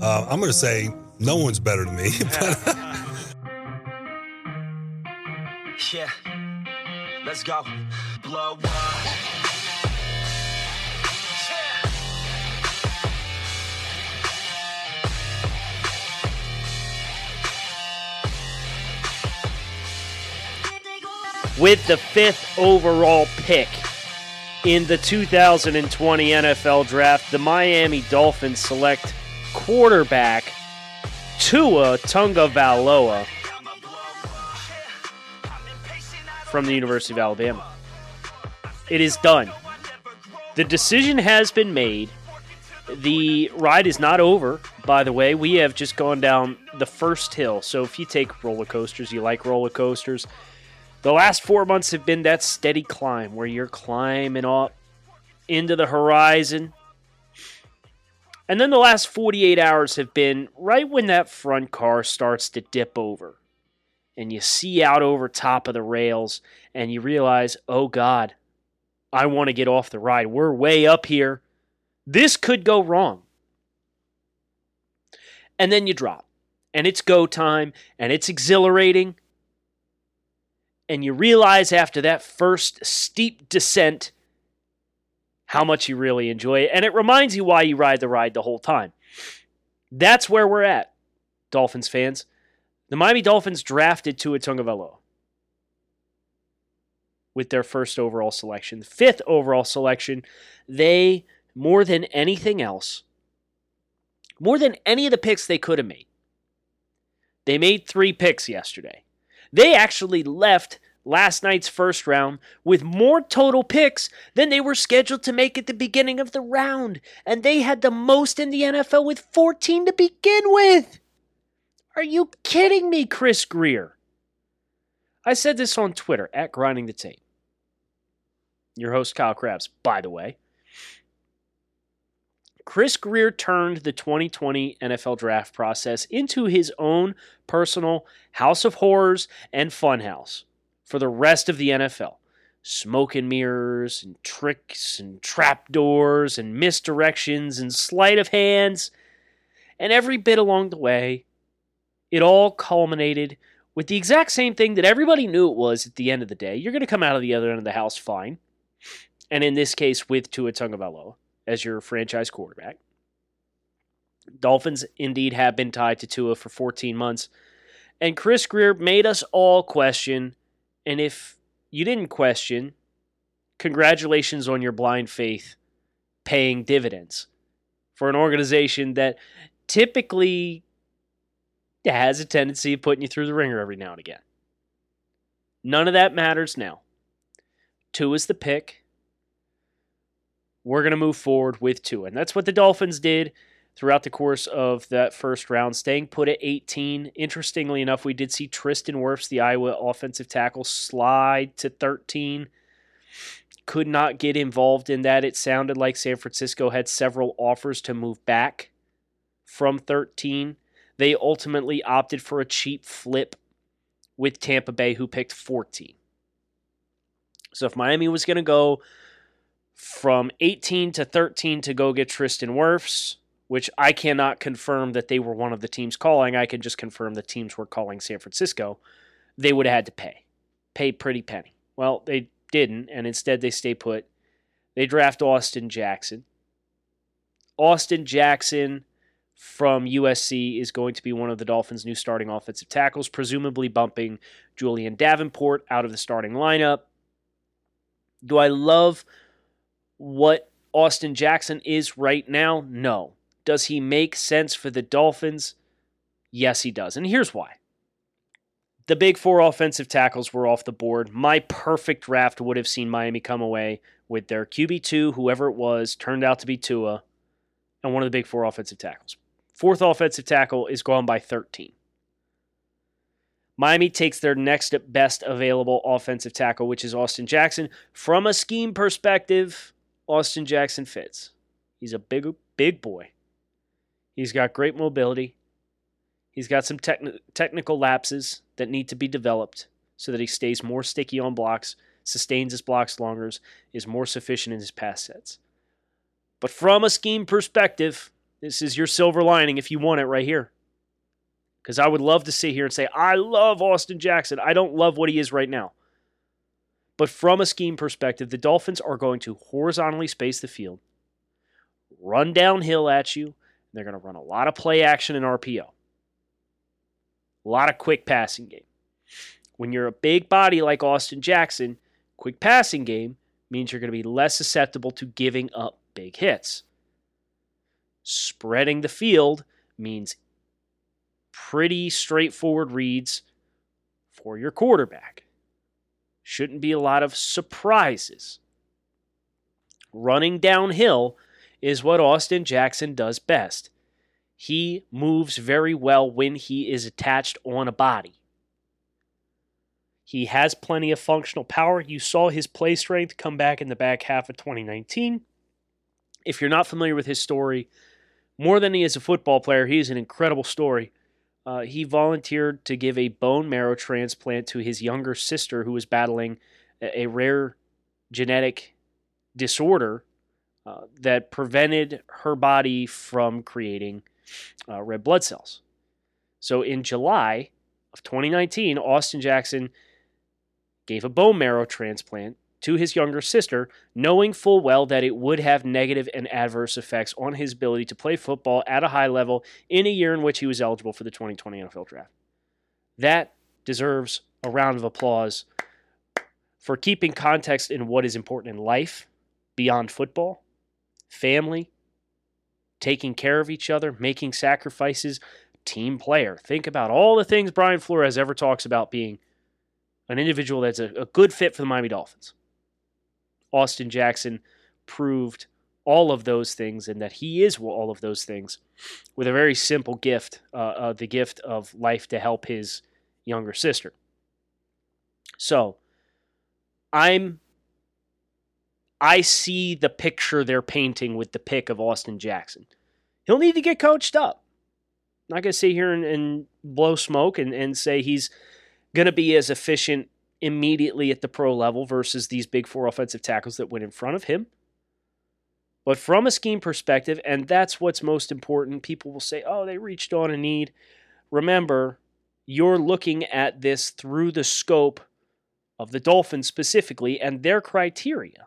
Uh, I'm going to say no one's better than me. yeah. Let's go. Blow up. With the fifth overall pick in the 2020 NFL Draft, the Miami Dolphins select quarterback Tua Tagovailoa from the University of Alabama. It is done. The decision has been made. The ride is not over, by the way. We have just gone down the first hill. So if you take roller coasters, you like roller coasters. The last four months have been that steady climb where you're climbing up into the horizon. And then the last 48 hours have been right when that front car starts to dip over and you see out over top of the rails and you realize, oh God, I want to get off the ride. We're way up here. This could go wrong. And then you drop, and it's go time, and it's exhilarating. And you realize after that first steep descent how much you really enjoy it. And it reminds you why you ride the ride the whole time. That's where we're at, Dolphins fans. The Miami Dolphins drafted Tua Tagovailoa with their first overall selection, fifth overall selection. They more than anything else, more than any of the picks they could have made. They made three picks yesterday. They actually left last night's first round with more total picks than they were scheduled to make at the beginning of the round. And they had the most in the NFL with 14 to begin with. Are you kidding me, Chris Grier? I said this on Twitter at Grinding the Tape. Your host, Kyle Crabbs, by the way. Chris Grier turned the 2020 NFL draft process into his own personal house of horrors and funhouse for the rest of the NFL. Smoke and mirrors, and tricks, and trapdoors, and misdirections, and sleight of hands. And every bit along the way, it all culminated with the exact same thing that everybody knew it was at the end of the day. You're going to come out of the other end of the house fine. And in this case, with Tua Tagovailoa as your franchise quarterback. Dolphins indeed have been tied to Tua for 14 months. And Chris Grier made us all question. And if you didn't question, congratulations on your blind faith paying dividends for an organization that typically has a tendency of putting you through the ringer every now and again. None of that matters now. Tua is the pick. We're going to move forward with Tua. And that's what the Dolphins did throughout the course of that first round, staying put at 18. Interestingly enough, we did see Tristan Wirfs, the Iowa offensive tackle, slide to 13. Could not get involved in that. It sounded like San Francisco had several offers to move back from 13. They ultimately opted for a cheap flip with Tampa Bay, who picked 14. So if Miami was going to go from 18 to 13 to go get Tristan Wirfs, which I cannot confirm that they were one of the teams calling, I can just confirm the teams were calling San Francisco, they would have had to pay. Pay pretty penny. Well, they didn't, and instead they stay put. They draft Austin Jackson. Austin Jackson from USC is going to be one of the Dolphins' new starting offensive tackles, presumably bumping Julién Davenport out of the starting lineup. Do I love what Austin Jackson is right now? No. Does he make sense for the Dolphins? Yes, he does. And here's why. The big four offensive tackles were off the board. My perfect draft would have seen Miami come away with their QB2, whoever it was, turned out to be Tua, and one of the big four offensive tackles Fourth offensive tackle is gone by 13. Miami takes their next best available offensive tackle, which is Austin Jackson. From a scheme perspective, Austin Jackson fits. He's a big, big boy. He's got great mobility. He's got some techni- technical lapses that need to be developed so that he stays more sticky on blocks, sustains his blocks longer, is more sufficient in his pass sets. But from a scheme perspective, this is your silver lining if you want it right here. Because I would love to sit here and say, I love Austin Jackson. I don't love what he is right now. But from a scheme perspective, the Dolphins are going to horizontally space the field, run downhill at you. They're going to run a lot of play action and RPO, a lot of quick passing game. When you're a big body like Austin Jackson, quick passing game means you're going to be less susceptible to giving up big hits. Spreading the field means pretty straightforward reads for your quarterback. Shouldn't be a lot of surprises. Running downhill is what Austin Jackson does best. He moves very well when he is attached on a body. He has plenty of functional power. You saw his play strength come back in the back half of 2019. If you're not familiar with his story, more than he is a football player, he is an incredible story. Uh, he volunteered to give a bone marrow transplant to his younger sister who was battling a, a rare genetic disorder uh, that prevented her body from creating uh, red blood cells. So in July of 2019, Austin Jackson gave a bone marrow transplant to his younger sister, knowing full well that it would have negative and adverse effects on his ability to play football at a high level in a year in which he was eligible for the 2020 NFL Draft. That deserves a round of applause for keeping context in what is important in life beyond football, family, taking care of each other, making sacrifices, team player. Think about all the things Brian Flores ever talks about being an individual that's a, a good fit for the Miami Dolphins. Austin Jackson proved all of those things and that he is all of those things with a very simple gift uh, uh, the gift of life to help his younger sister. So I'm. I see the picture they're painting with the pick of Austin Jackson. He'll need to get coached up. I'm not going to sit here and, and blow smoke and, and say he's going to be as efficient immediately at the pro level versus these big four offensive tackles that went in front of him. But from a scheme perspective, and that's what's most important, people will say, oh, they reached on a need. Remember, you're looking at this through the scope of the Dolphins specifically and their criteria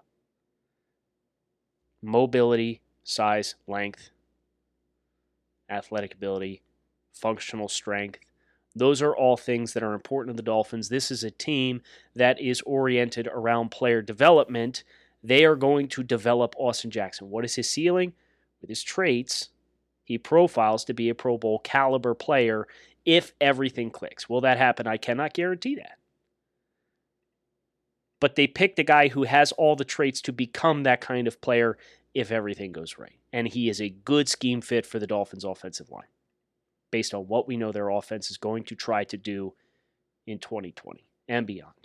mobility, size, length, athletic ability, functional strength, those are all things that are important to the Dolphins. This is a team that is oriented around player development. They are going to develop Austin Jackson. What is his ceiling? With his traits, he profiles to be a Pro Bowl caliber player if everything clicks. Will that happen? I cannot guarantee that. But they picked a guy who has all the traits to become that kind of player if everything goes right. And he is a good scheme fit for the Dolphins' offensive line based on what we know their offense is going to try to do in 2020 and beyond.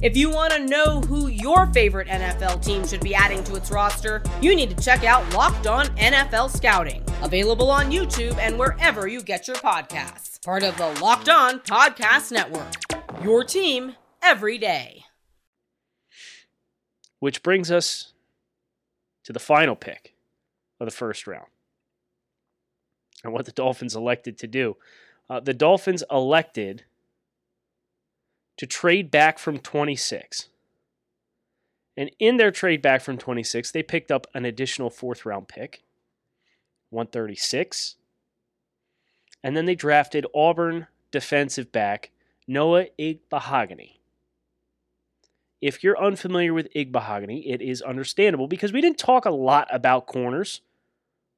If you want to know who your favorite NFL team should be adding to its roster, you need to check out Locked On NFL Scouting, available on YouTube and wherever you get your podcasts. Part of the Locked On Podcast Network. Your team every day. Which brings us to the final pick of the first round and what the Dolphins elected to do. Uh, the Dolphins elected to trade back from 26. And in their trade back from 26, they picked up an additional fourth round pick, 136. And then they drafted Auburn defensive back Noah Igbinoghene If you're unfamiliar with Igbinoghene, it is understandable because we didn't talk a lot about corners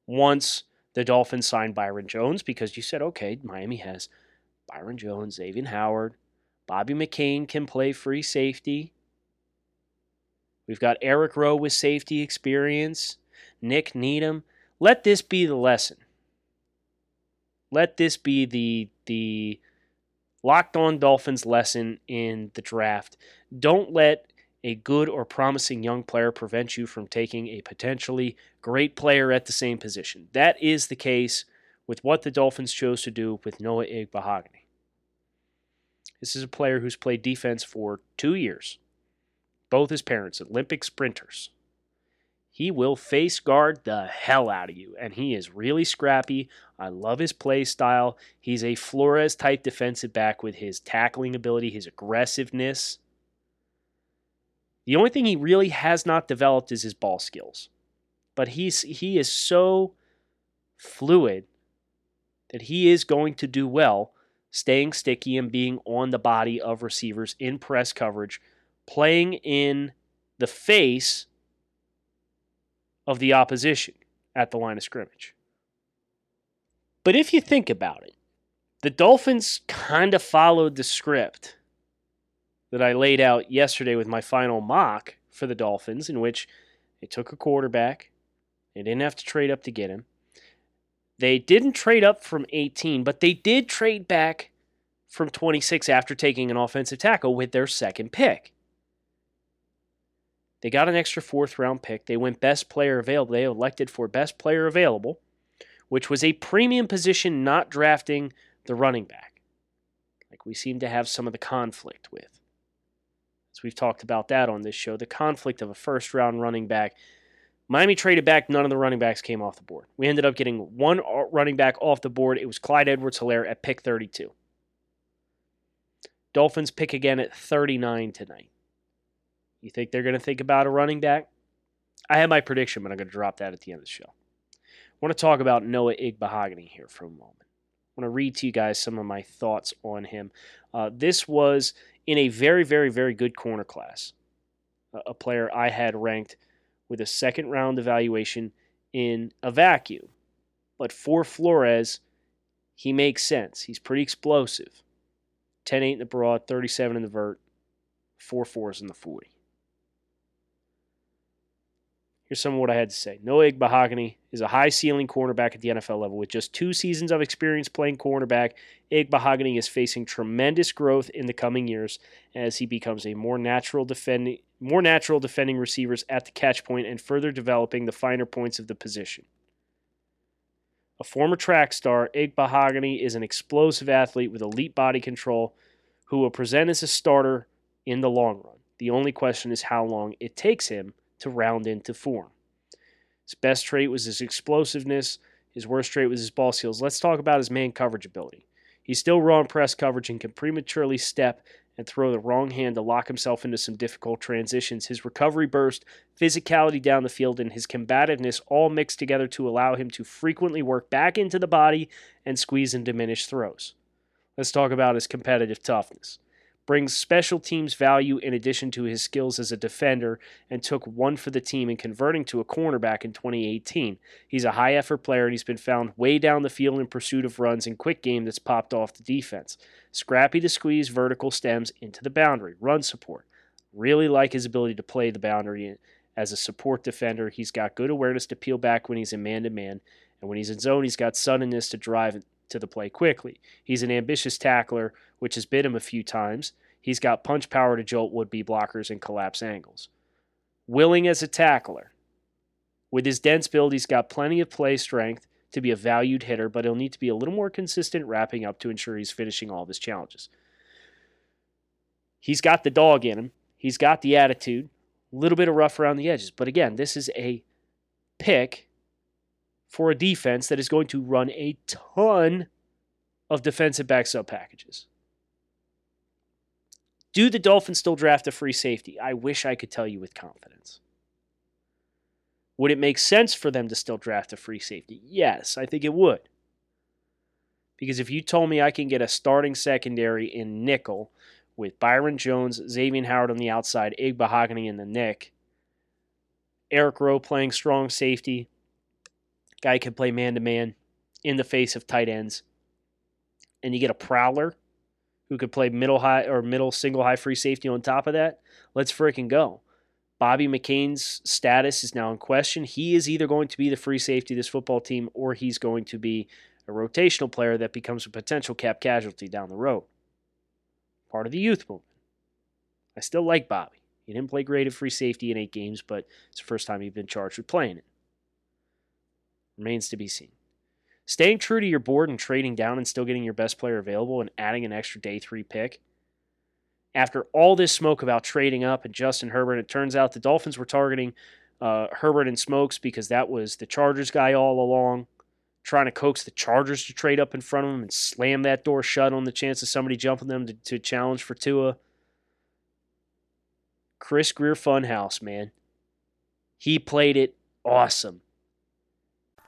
once the Dolphins signed Byron Jones because you said, okay, Miami has Byron Jones, Xavier Howard, Bobby McCain can play free safety. We've got Eric Rowe with safety experience, Nik Needham. Let this be the lesson. Let this be the the locked on Dolphins lesson in the draft. Don't let a good or promising young player prevent you from taking a potentially great player at the same position. That is the case with what the Dolphins chose to do with Noah Igbinoghene. This is a player who's played defense for two years. Both his parents, Olympic sprinters. He will face guard the hell out of you, and he is really scrappy. I love his play style. He's a Flores type defensive back with his tackling ability, his aggressiveness. The only thing he really has not developed is his ball skills. But he's he is so fluid that he is going to do well staying sticky and being on the body of receivers in press coverage, playing in the face of the opposition at the line of scrimmage. But if you think about it, the Dolphins kind of followed the script that I laid out yesterday with my final mock for the Dolphins, in which they took a quarterback. They didn't have to trade up to get him. They didn't trade up from 18, but they did trade back from 26 after taking an offensive tackle with their second pick. They got an extra fourth round pick. They went best player available. They elected for best player available, which was a premium position, not drafting the running back, like we seem to have some of the conflict with. As we've talked about that on this show, the conflict of a first round running back. Miami traded back, none of the running backs came off the board. We ended up getting one running back off the board. It was Clyde Edwards Helaire at pick 32. Dolphins pick again at 39 tonight. You think they're going to think about a running back? I have my prediction, but I'm going to drop that at the end of the show. I want to talk about Noah Igbinoghene here for a moment. I want to read to you guys some of my thoughts on him. Uh, this was in a very, very, very good corner class. A player I had ranked with a second round evaluation in a vacuum. But for Flores, he makes sense. He's pretty explosive. 10 8 in the broad, 37 in the vert, 4 4s in the 40. Here's some of what I had to say. Noah Igbinoghene is a high ceiling cornerback at the NFL level. With just two seasons of experience playing cornerback, Igbinoghene is facing tremendous growth in the coming years as he becomes a more natural defending more natural defending receivers at the catch point and further developing the finer points of the position. A former track star, Igbinoghene is an explosive athlete with elite body control who will present as a starter in the long run. The only question is how long it takes him to round into form. His best trait was his explosiveness. His worst trait was his ball skills. Let's talk about his man coverage ability. He's still raw in press coverage and can prematurely step and throw the wrong hand to lock himself into some difficult transitions. His recovery burst, physicality down the field, and his combativeness all mixed together to allow him to frequently work back into the body and squeeze and diminish throws. Let's talk about his competitive toughness brings special teams value in addition to his skills as a defender and took one for the team in converting to a cornerback in 2018. He's a high effort player and he's been found way down the field in pursuit of runs and quick game that's popped off the defense. Scrappy to squeeze vertical stems into the boundary, run support. Really like his ability to play the boundary as a support defender. He's got good awareness to peel back when he's in man to man, and when he's in zone, he's got suddenness to drive to the play quickly. He's an ambitious tackler, which has bit him a few times. He's got punch power to jolt would be blockers and collapse angles. Willing as a tackler. With his dense build, he's got plenty of play strength to be a valued hitter, but he'll need to be a little more consistent wrapping up to ensure he's finishing all of his challenges. He's got the dog in him. He's got the attitude. A little bit of rough around the edges. But again, this is a pick for a defense that is going to run a ton of defensive back sub packages. Do the Dolphins still draft a free safety? I wish I could tell you with confidence. Would it make sense for them to still draft a free safety? Yes, I think it would. Because if you told me I can get a starting secondary in nickel with Byron Jones, Xavier Howard on the outside, Ig Mahogany in the nick. Eric Rowe playing strong safety. Guy can play man to man in the face of tight ends. And you get a prowler who could play middle high or middle single high free safety on top of that. Let's freaking go. Bobby McCain's status is now in question. He is either going to be the free safety of this football team or he's going to be a rotational player that becomes a potential cap casualty down the road. Part of the youth movement. I still like Bobby. He didn't play great at free safety in eight games, but it's the first time he's been charged with playing it. Remains to be seen. Staying true to your board and trading down and still getting your best player available and adding an extra day three pick. After all this smoke about trading up and Justin Herbert, it turns out the Dolphins were targeting uh, Herbert and Smokes because that was the Chargers guy all along, trying to coax the Chargers to trade up in front of them and slam that door shut on the chance of somebody jumping them to, to challenge for Tua. Chris Grier Funhouse, man. He played it awesome.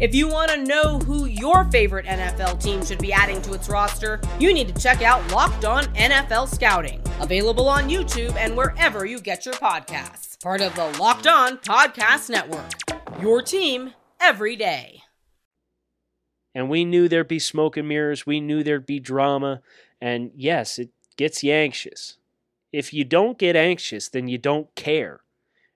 If you want to know who your favorite NFL team should be adding to its roster, you need to check out Locked On NFL Scouting, available on YouTube and wherever you get your podcasts. Part of the Locked On Podcast Network. Your team every day. And we knew there'd be smoke and mirrors. We knew there'd be drama. And yes, it gets you anxious. If you don't get anxious, then you don't care.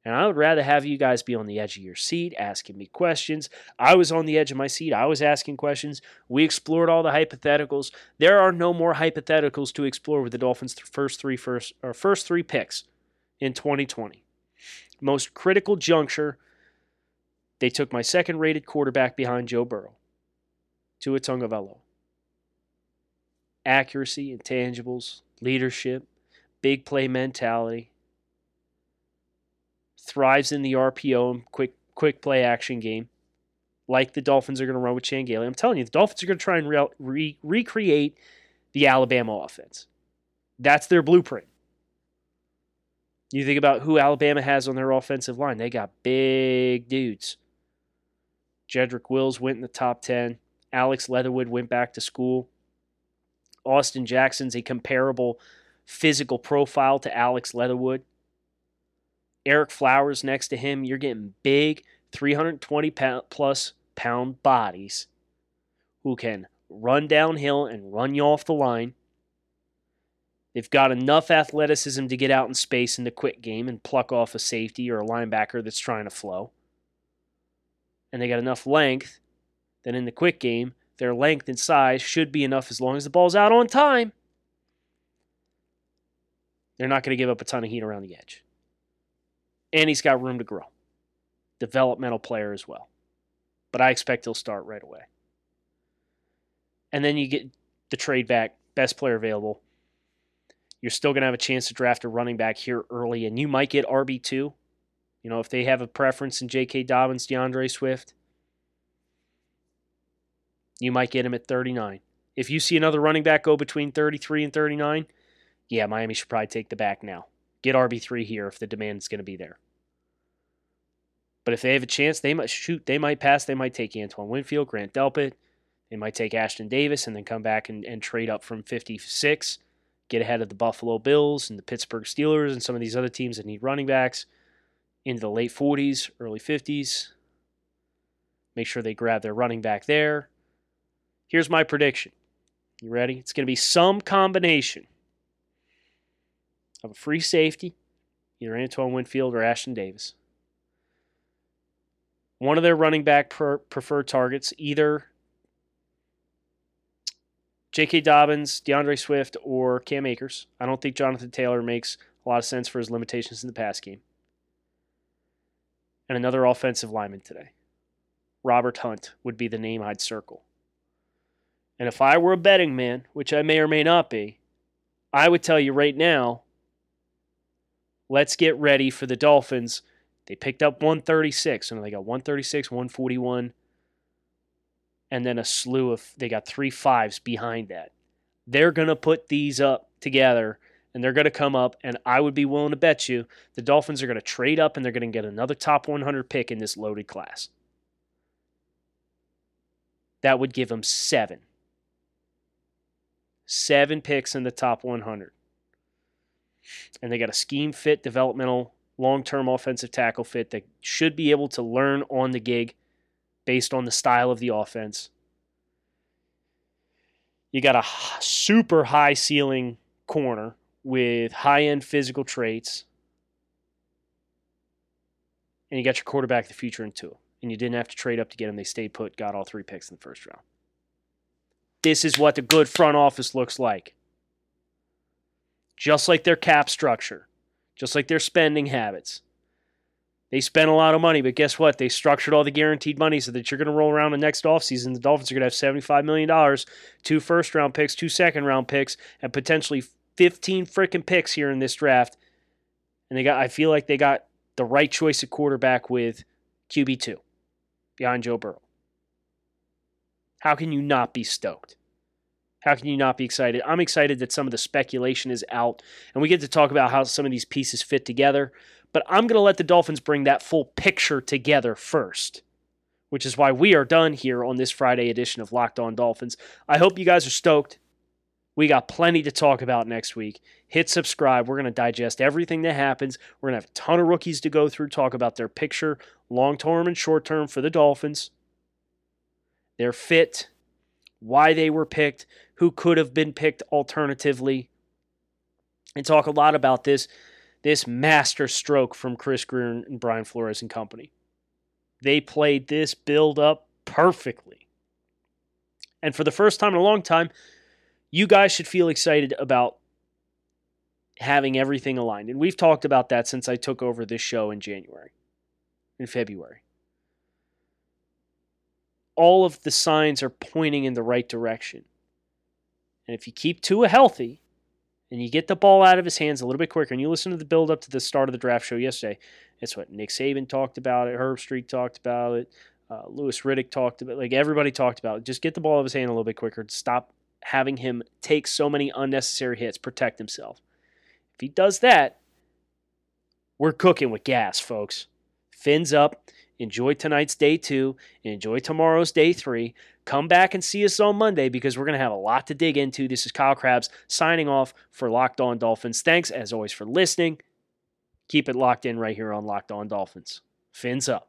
And I would rather have you guys be on the edge of your seat asking me questions. I was on the edge of my seat. I was asking questions. We explored all the hypotheticals. There are no more hypotheticals to explore with the Dolphins' first three first or first three picks in 2020. Most critical juncture, they took my second rated quarterback behind Joe Burrow, to Tua Tagovailoa. Accuracy, intangibles, leadership, big play mentality, thrives in the RPO and quick quick play action game, like the Dolphins are going to run with Chan Gailey. I'm telling you, the Dolphins are going to try and re- re- recreate the Alabama offense. That's their blueprint. You think about who Alabama has on their offensive line. They got big dudes. Jedrick Wills went in the top 10. Alex Leatherwood went back to school. Austin Jackson's a comparable physical profile to Alex Leatherwood. Ereck Flowers next to him, you're getting big 320 pound plus pound bodies who can run downhill and run you off the line. They've got enough athleticism to get out in space in the quick game and pluck off a safety or a linebacker that's trying to flow. And they got enough length that in the quick game, their length and size should be enough as long as the ball's out on time. They're not going to give up a ton of heat around the edge and he's got room to grow. Developmental player as well. But I expect he'll start right away. And then you get the trade back, best player available. You're still going to have a chance to draft a running back here early, and you might get RB2. You know, if they have a preference in J.K. Dobbins, D'Andre Swift, you might get him at 39. If you see another running back go between 33 and 39, yeah, Miami should probably take the back now get RB3 here if the demand is going to be there. But if they have a chance, they might shoot, they might pass, they might take Antoine Winfield, Grant Delpit, they might take Ashtyn Davis and then come back and, and trade up from 56, get ahead of the Buffalo Bills and the Pittsburgh Steelers and some of these other teams that need running backs into the late 40s, early 50s. Make sure they grab their running back there. Here's my prediction. You ready? It's going to be some combination of a free safety, either Antoine Winfield or Ashtyn Davis. One of their running back per- preferred targets, either J.K. Dobbins, D'Andre Swift, or Cam Akers. I don't think Jonathan Taylor makes a lot of sense for his limitations in the pass game. And another offensive lineman today. Robert Hunt would be the name I'd circle. And if I were a betting man, which I may or may not be, I would tell you right now let's get ready for the Dolphins They picked up 136, and they got 136, 141, and then a slew of, they got three fives behind that. They're going to put these up together and they're going to come up, and I would be willing to bet you the Dolphins are going to trade up and they're going to get another top 100 pick in this loaded class. That would give them seven. Seven picks in the top 100. And they got a scheme fit, developmental, long term offensive tackle fit that should be able to learn on the gig based on the style of the offense. You got a super high ceiling corner with high end physical traits. And you got your quarterback of the future in Tua. And you didn't have to trade up to get him. They stayed put, got all three picks in the first round. This is what the good front office looks like. Just like their cap structure, just like their spending habits. They spent a lot of money, but guess what? They structured all the guaranteed money so that you're going to roll around the next offseason. The Dolphins are going to have $75 million, two first round picks, two second round picks, and potentially 15 freaking picks here in this draft. And they got I feel like they got the right choice of quarterback with QB2 behind Joe Burrow. How can you not be stoked? How can you not be excited? I'm excited that some of the speculation is out and we get to talk about how some of these pieces fit together, but I'm going to let the Dolphins bring that full picture together first, which is why we are done here on this Friday edition of Locked On Dolphins. I hope you guys are stoked. We got plenty to talk about next week. Hit subscribe. We're going to digest everything that happens. We're going to have a ton of rookies to go through, talk about their picture, long term and short term for the Dolphins, their fit, why they were picked, who could have been picked alternatively, and talk a lot about this this master stroke from Chris Grier and Brian Flores and company. They played this build up perfectly. And for the first time in a long time, you guys should feel excited about having everything aligned. And we've talked about that since I took over this show in January, in February. All of the signs are pointing in the right direction. And if you keep Tua healthy and you get the ball out of his hands a little bit quicker, and you listen to the build up to the start of the draft show yesterday, it's what Nick Saban talked about it, Herbstreit talked about it, uh, Louis Riddick talked about it, like everybody talked about it. Just get the ball out of his hand a little bit quicker. Stop having him take so many unnecessary hits, protect himself. If he does that, we're cooking with gas, folks. Fins up. Enjoy tonight's day two. Enjoy tomorrow's day three. Come back and see us on Monday because we're going to have a lot to dig into. This is Kyle Crabbs signing off for Locked On Dolphins. Thanks, as always, for listening. Keep it locked in right here on Locked On Dolphins. Fins up.